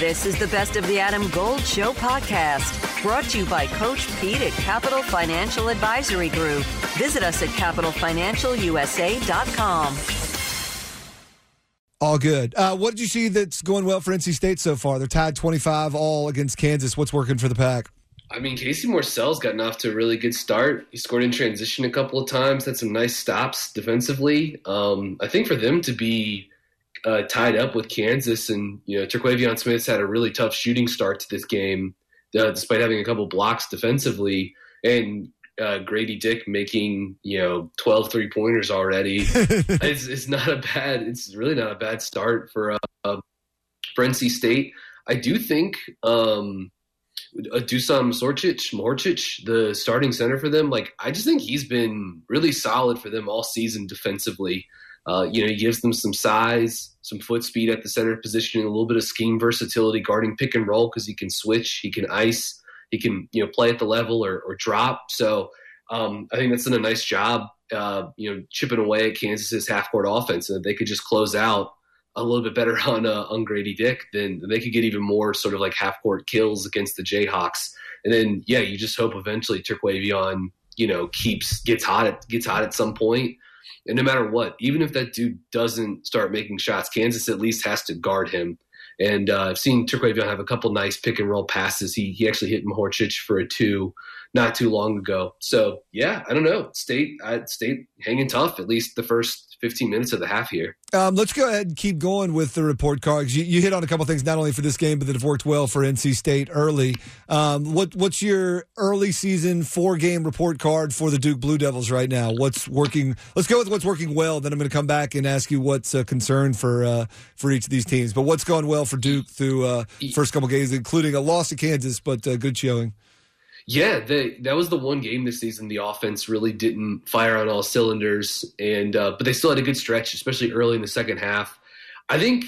This is the Best of the Adam Gold Show podcast, brought to you by Coach Pete at Capital Financial Advisory Group. Visit us at capitalfinancialusa.com. All good. Uh, what did you see that's going well for NC State so far? They're tied 25 all against Kansas. What's working for the Pack? I mean, Casey Morsell's gotten off to a really good start. He scored in transition a couple of times, had some nice stops defensively. Um, I think for them to be uh, tied up with Kansas, and you know, Terquavion Smith's had a really tough shooting start to this game, uh, despite having a couple blocks defensively, and uh, Grady Dick making you know 12 three pointers already. it's, it's, not a bad. It's really not a bad start for uh, for NC State. I do think um, uh, Dusan Sorcic, Morcic, the starting center for them. Like I just think he's been really solid for them all season defensively. Uh, you know, he gives them some size, some foot speed at the center position, and a little bit of scheme versatility, guarding pick and roll because he can switch, he can ice, he can you know play at the level or, or drop. So um, I think that's done a nice job, uh, you know, chipping away at Kansas's half court offense, and they could just close out a little bit better on uh, on Grady Dick, then they could get even more sort of like half court kills against the Jayhawks. And then yeah, you just hope eventually Terquavion, you know, keeps gets hot at gets hot at some point and no matter what, even if that dude doesn't start making shots, Kansas at least has to guard him. And uh, I've seen Terquavion have a couple nice pick and roll passes. He he actually hit Mahorcic for a two not too long ago. So yeah, I don't know. State I, State hanging tough at least the first 15 minutes of the half here. Um, let's go ahead and keep going with the report cards. You, you, hit on a couple things not only for this game, but that have worked well for NC State early. Um, what what's your early season four game report card for the Duke Blue Devils right now? What's working? Let's go with what's working well. Then I'm going to come back and ask you what's a concern for uh, for each of these teams. But what's going well for Duke through uh, first couple games, including a loss to Kansas, but uh, good showing. Yeah, they, that was the one game this season the offense really didn't fire on all cylinders, and uh, but they still had a good stretch, especially early in the second half. I think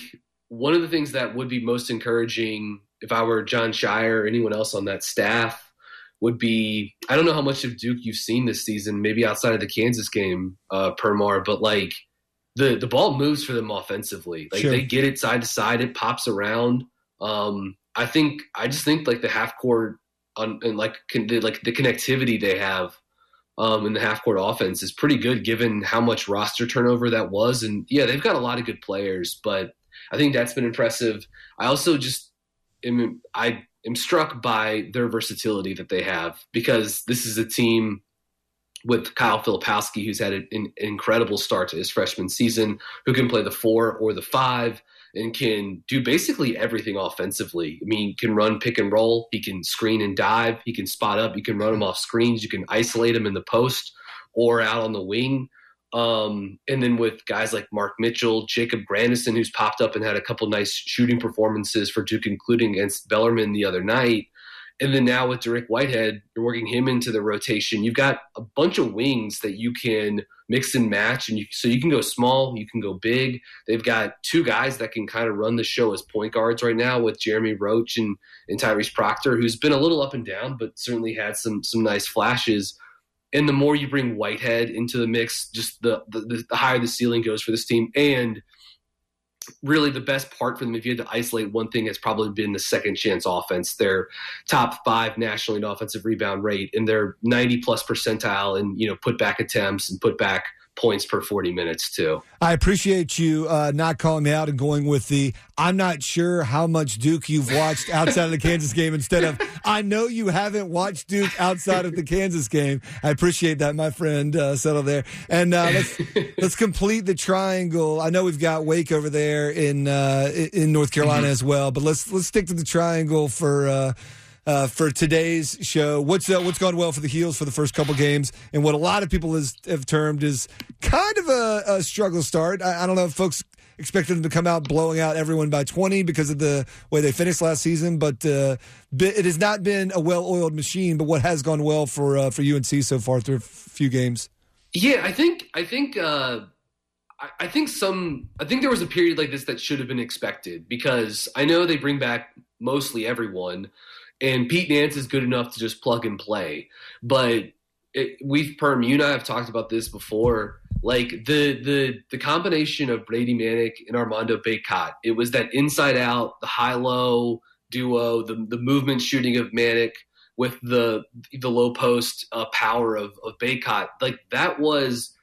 one of the things that would be most encouraging if I were Jon Scheyer or anyone else on that staff would be I don't know how much of Duke you've seen this season, maybe outside of the Kansas game, uh, Permar, but like the the ball moves for them offensively. Like sure. they get it side to side, it pops around. Um, I think I just think like the half court on and like con, the, like the connectivity they have um, in the half court offense is pretty good given how much roster turnover that was. And yeah, they've got a lot of good players, but I think that's been impressive. I also just am I am struck by their versatility that they have because this is a team with Kyle Filipowski, who's had an, an incredible start to his freshman season, who can play the four or the five and can do basically everything offensively. I mean, can run pick and roll, he can screen and dive, he can spot up, you can run him off screens, you can isolate him in the post or out on the wing. Um, and then with guys like Mark Mitchell, Jacob Grandison, who's popped up and had a couple nice shooting performances for Duke, including against Bellarmine the other night. And then now with Dariq Whitehead, you're working him into the rotation. You've got a bunch of wings that you can mix and match, and you, so you can go small, you can go big. They've got two guys that can kind of run the show as point guards right now with Jeremy Roach and, and Tyrese Proctor, who's been a little up and down, but certainly had some some nice flashes. And the more you bring Whitehead into the mix, just the the, the higher the ceiling goes for this team. And really the best part for them, if you had to isolate one thing, has probably been the second chance offense. Their top five nationally in offensive rebound rate and their 90 plus percentile in, you know, put back attempts and put back points per 40 minutes too. I appreciate you uh, not calling me out and going with the I'm not sure how much Duke you've watched outside of the Kansas game instead of I know you haven't watched Duke outside of the Kansas game. I appreciate that, my friend. Uh, settle there. And uh, let's let's complete the triangle. I know we've got Wake over there in uh, in North Carolina mm-hmm. as well, but let's let's stick to the triangle for uh, for today's show. What's uh, what's gone well for the Heels for the first couple games, and what a lot of people have termed is kind of a, a struggle start. I, I, don't know if folks expected them to come out blowing out everyone by 20 because of the way they finished last season, but uh, it has not been a well-oiled machine. But what has gone well for uh, for UNC so far through a few games? Yeah, I think I think. Uh, I think some. I think there was a period like this that should have been expected because I know they bring back mostly everyone, and Pete Nance is good enough to just plug and play. But it, we've perm, you and I have talked about this before. Like the the the combination of Brady Manek and Armando Bacot, it was that inside out, the high low duo, the the movement shooting of Manek with the the low post uh, power of of Bacot. Like that was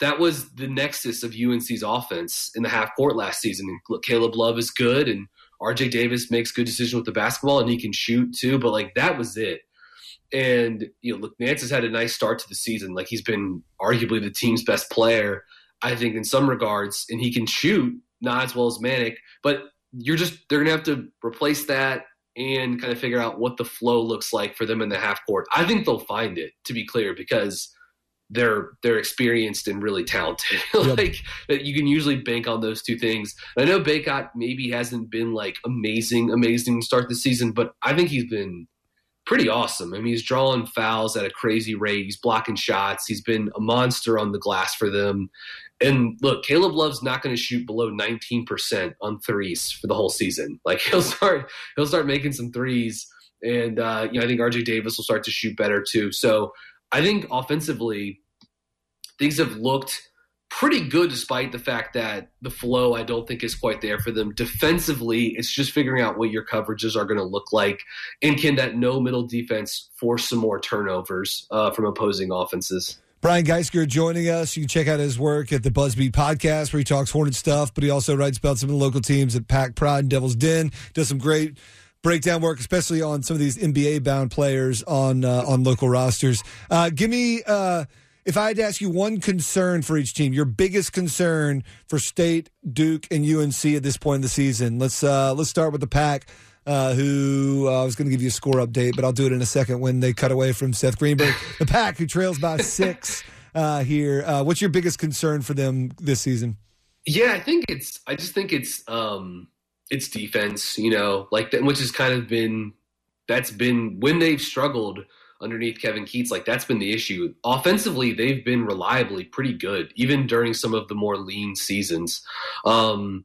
that was the nexus of UNC's offense in the half court last season. And look, Caleb Love is good, and RJ Davis makes good decisions with the basketball, and he can shoot too. But like that was it. And you know, look, Nance has had a nice start to the season. Like he's been arguably the team's best player, I think, in some regards, and he can shoot not as well as Manek, But you're just they're gonna have to replace that and kind of figure out what the flow looks like for them in the half court. I think they'll find it, to be clear, because they're they're experienced and really talented. Like that you can usually bank on those two things. I know Bacot maybe hasn't been like amazing, amazing start the season, but I think he's been pretty awesome. I mean, he's drawing fouls at a crazy rate. He's blocking shots. He's been a monster on the glass for them. And look, Caleb Love's not going to shoot below 19% on threes for the whole season. Like he'll start he'll start making some threes and uh, you know, I think RJ Davis will start to shoot better too. So I think offensively, things have looked pretty good despite the fact that the flow I don't think is quite there for them. Defensively, it's just figuring out what your coverages are going to look like, and can that no middle defense force some more turnovers uh, from opposing offenses. Brian Geisinger joining us. You can check out his work at the Buzzbeat podcast where he talks Hornet stuff, but he also writes about some of the local teams at Pack Pride and Devil's Den. Does some great breakdown work, especially on some of these NBA bound players on uh, on local rosters. Uh, give me, uh, if I had to ask you one concern for each team, your biggest concern for State, Duke, and UNC at this point in the season. Let's uh, let's start with the Pack. Uh, who uh, I was going to give you a score update, but I'll do it in a second when they cut away from Seth Greenberg. The Pack, who trails by six uh, here. Uh, what's your biggest concern for them this season? Yeah, I think it's. I just think it's. um it's defense, you know, like that, which has kind of been that's been when they've struggled underneath Kevin Keatts, like that's been the issue. Offensively, they've been reliably pretty good, even during some of the more lean seasons. Um,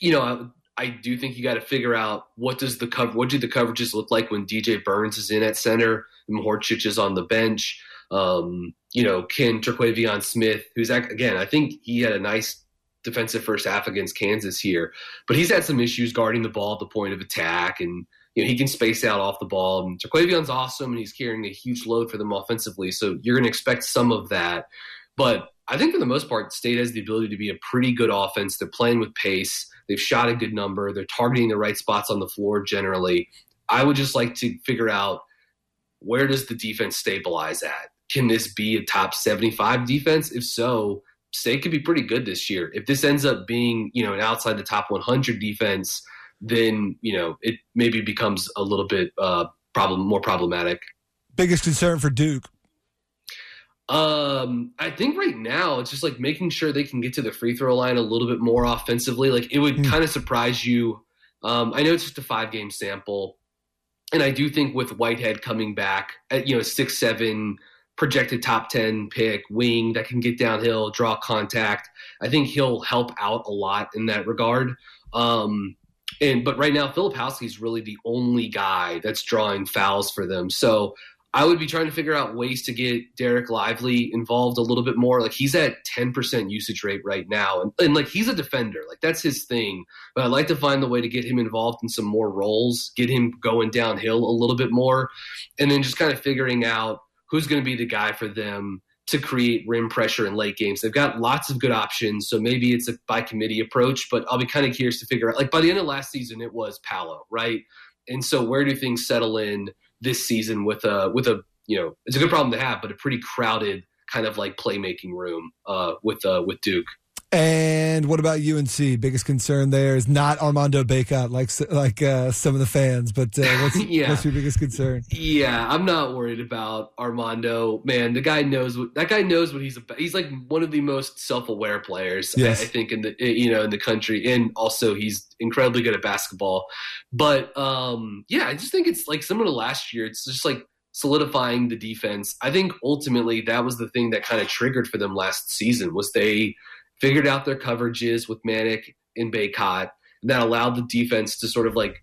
you know, I, I do think you got to figure out what does the cover, what do the coverages look like when DJ Burns is in at center and Horchich is on the bench. Um, you know, can Terquavion Smith, who's again, I think he had a nice defensive first half against Kansas here, but he's had some issues guarding the ball at the point of attack, and you know he can space out off the ball. And Terquavion's awesome, and he's carrying a huge load for them offensively, so you're going to expect some of that. But I think for the most part, State has the ability to be a pretty good offense. They're playing with pace. They've shot a good number. They're targeting the right spots on the floor generally. I would just like to figure out where does the defense stabilize at? Can this be a top 75 defense? If so, State could be pretty good this year. If this ends up being, you know, an outside the top 100 defense, then you know it maybe becomes a little bit uh, problem more problematic. Biggest concern for Duke. Um, I think right now it's just like making sure they can get to the free throw line a little bit more offensively. Like it would Hmm. kind of surprise you. Um, I know it's just a five game sample, and I do think with Whitehead coming back at you know six seven projected top ten pick wing that can get downhill, draw contact. I think he'll help out a lot in that regard. Um, and but right now Filipowski is really the only guy that's drawing fouls for them. So I would be trying to figure out ways to get Dereck Lively involved a little bit more. Like he's at 10% usage rate right now. And, and like he's a defender. Like that's his thing. But I'd like to find the way to get him involved in some more roles, get him going downhill a little bit more, and then just kind of figuring out who's going to be the guy for them to create rim pressure in late games. They've got lots of good options, so maybe it's a by committee approach, but I'll be kind of curious to figure out. Like by the end of last season, it was Paolo, right? And so where do things settle in this season with a with a you know it's a good problem to have, but a pretty crowded kind of like playmaking room uh, with uh, with Duke. And what about UNC? Biggest concern there is not Armando Bacot like like uh, some of the fans, but uh, what's, Yeah. what's your biggest concern? Yeah, I'm not worried about Armando. Man, the guy knows what that guy knows what he's about. He's like one of the most self-aware players Yes. I, I think in the you know in the country, and also he's incredibly good at basketball. But um, yeah, I just think it's like similar to last year. It's just like solidifying the defense. I think ultimately that was the thing that kind of triggered for them last season was they figured out their coverages with Manek and Bacot, and that allowed the defense to sort of like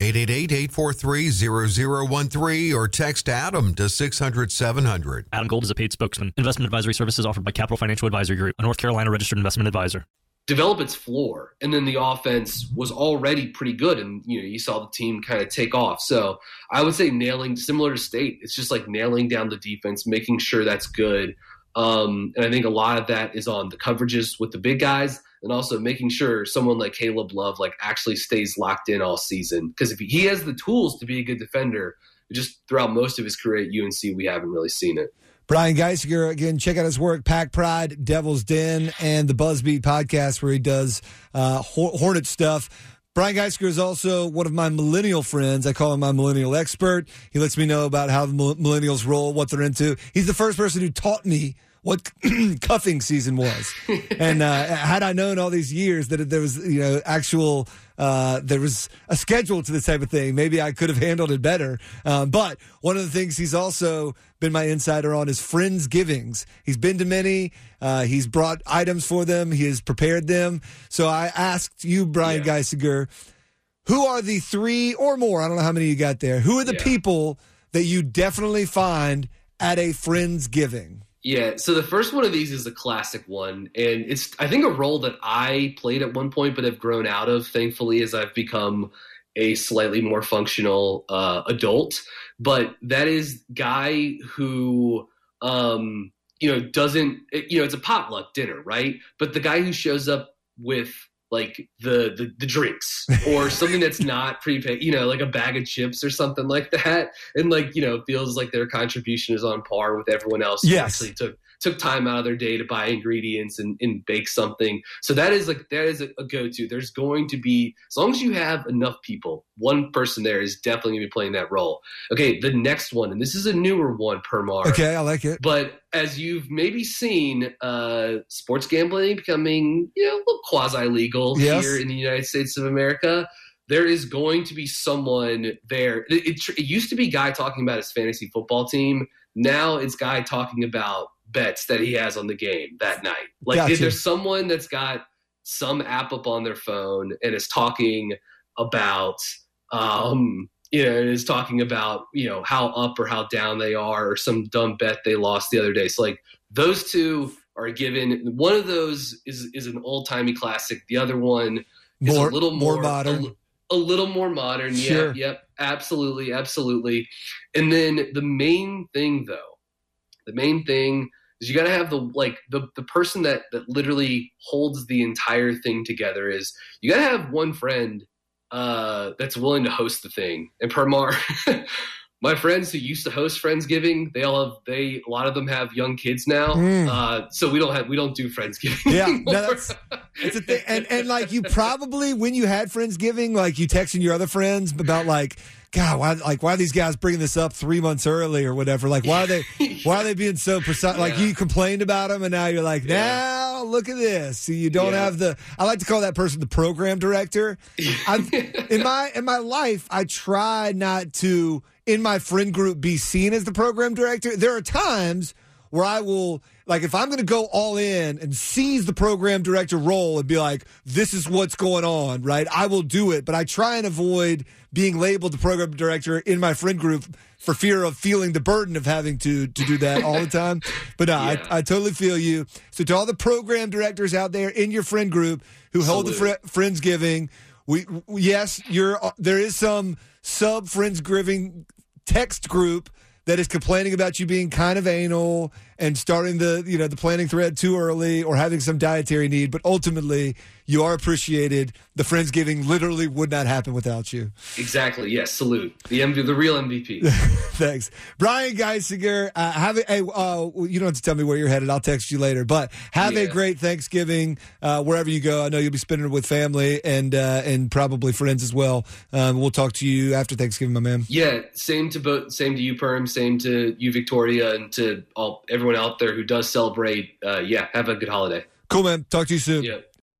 888-843-0013 or text Adam to 600-700. Adam Gold is a paid spokesman. Investment advisory services offered by Capital Financial Advisory Group, a North Carolina registered investment advisor. Develop its floor, and then the offense was already pretty good, and you know you saw the team kind of take off. So I would say nailing, similar to State, it's just like nailing down the defense, making sure that's good. Um, and I think a lot of that is on the coverages with the big guys, and also making sure someone like Caleb Love like actually stays locked in all season. Because if he has the tools to be a good defender, just throughout most of his career at UNC, we haven't really seen it. Brian Geisinger, again, check out his work, Pack Pride, Devil's Den, and the Buzzbeat podcast where he does uh, Hornet stuff. Brian Geisinger is also one of my millennial friends. I call him my millennial expert. He lets me know about how the millennials roll, what they're into. He's the first person who taught me what cuffing season was. and uh, had I known all these years that there was, you know, actual, uh, there was a schedule to this type of thing, maybe I could have handled it better. Um, but one of the things he's also been my insider on is friends givings. He's been to many. Uh, he's brought items for them. He has prepared them. So I asked you, Brian yeah. Geisinger, who are the three or more? I don't know how many you got there. Who are the yeah. people that you definitely find at a friends giving? Yeah, so the first one of these is a classic one, and it's I think a role that I played at one point but have grown out of, thankfully, as I've become a slightly more functional uh, adult. But that is guy who um, you know doesn't you know it's a potluck dinner, right? But the guy who shows up with like the, the, the drinks or something that's not prepaid, you know, like a bag of chips or something like that, and like you know feels like their contribution is on par with everyone else. Yes, actually took took time out of their day to buy ingredients and, and bake something. So that is like that is a, a go to. There's going to be as long as you have enough people, one person there is definitely going to be playing that role. Okay, the next one, and this is a newer one, per Permar. Okay, I like it. But as you've maybe seen, uh, sports gambling becoming you know a little quasi legal yes. here in the United States of America there is going to be someone there. It, it, it, used to be guy talking about his fantasy football team. Now it's guy talking about bets that he has on the game that night. Like gotcha. if there's someone that's got some app up on their phone and is talking about um you know, is talking about, you know, how up or how down they are or some dumb bet they lost the other day. So like those two are given one of those is is an old timey classic. The other one is more, a little more, more modern. A, a, little more modern. Sure. Yep, yep. Absolutely, absolutely. And then the main thing though, the main thing is you got to have the like the the person that that literally holds the entire thing together is you got to have one friend uh, that's willing to host the thing. And Permar, my friends who used to host Friendsgiving, they all have they a lot of them have young kids now. Mm. Uh, so we don't have we don't do Friendsgiving. Yeah, no, that's, that's a thing. And and like you probably when you had Friendsgiving, like you texting your other friends about like God, why like why are these guys bringing this up three months early or whatever? Like why are they why are they being so precise? Like you complained about them and now you're like, yeah. now look at this. So you don't yeah. have the. I like to call that person the program director. In my in my life, I try not to in my friend group be seen as the program director. There are times where I will like if I'm going to go all in and seize the program director role and be like, this is what's going on, right? I will do it, but I try and avoid being labeled the program director in my friend group for fear of feeling the burden of having to to do that all the time. But uh, no, yeah. I, I totally feel you. So to all the program directors out there in your friend group who hold the fr- friendsgiving, we yes, you're uh, there is some sub friendsgiving text group that is complaining about you being kind of anal and starting the you know the planning thread too early or having some dietary need but ultimately You are appreciated. The Friendsgiving literally would not happen without you. Exactly. Yes. Salute the MV, the real MVP. Thanks, Brian Geisinger. Uh, have a, hey, uh, you don't have to tell me where you're headed. I'll text you later. But have Yeah. a great Thanksgiving uh, wherever you go. I know you'll be spending it with family and uh, and probably friends as well. Um, we'll talk to you after Thanksgiving, my man. Yeah, same to both, same to you, Perm, same to you, Victoria, and to all everyone out there who does celebrate. Uh, yeah, have a good holiday. Cool, man. Talk to you soon. Yeah.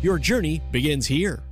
Your journey begins here.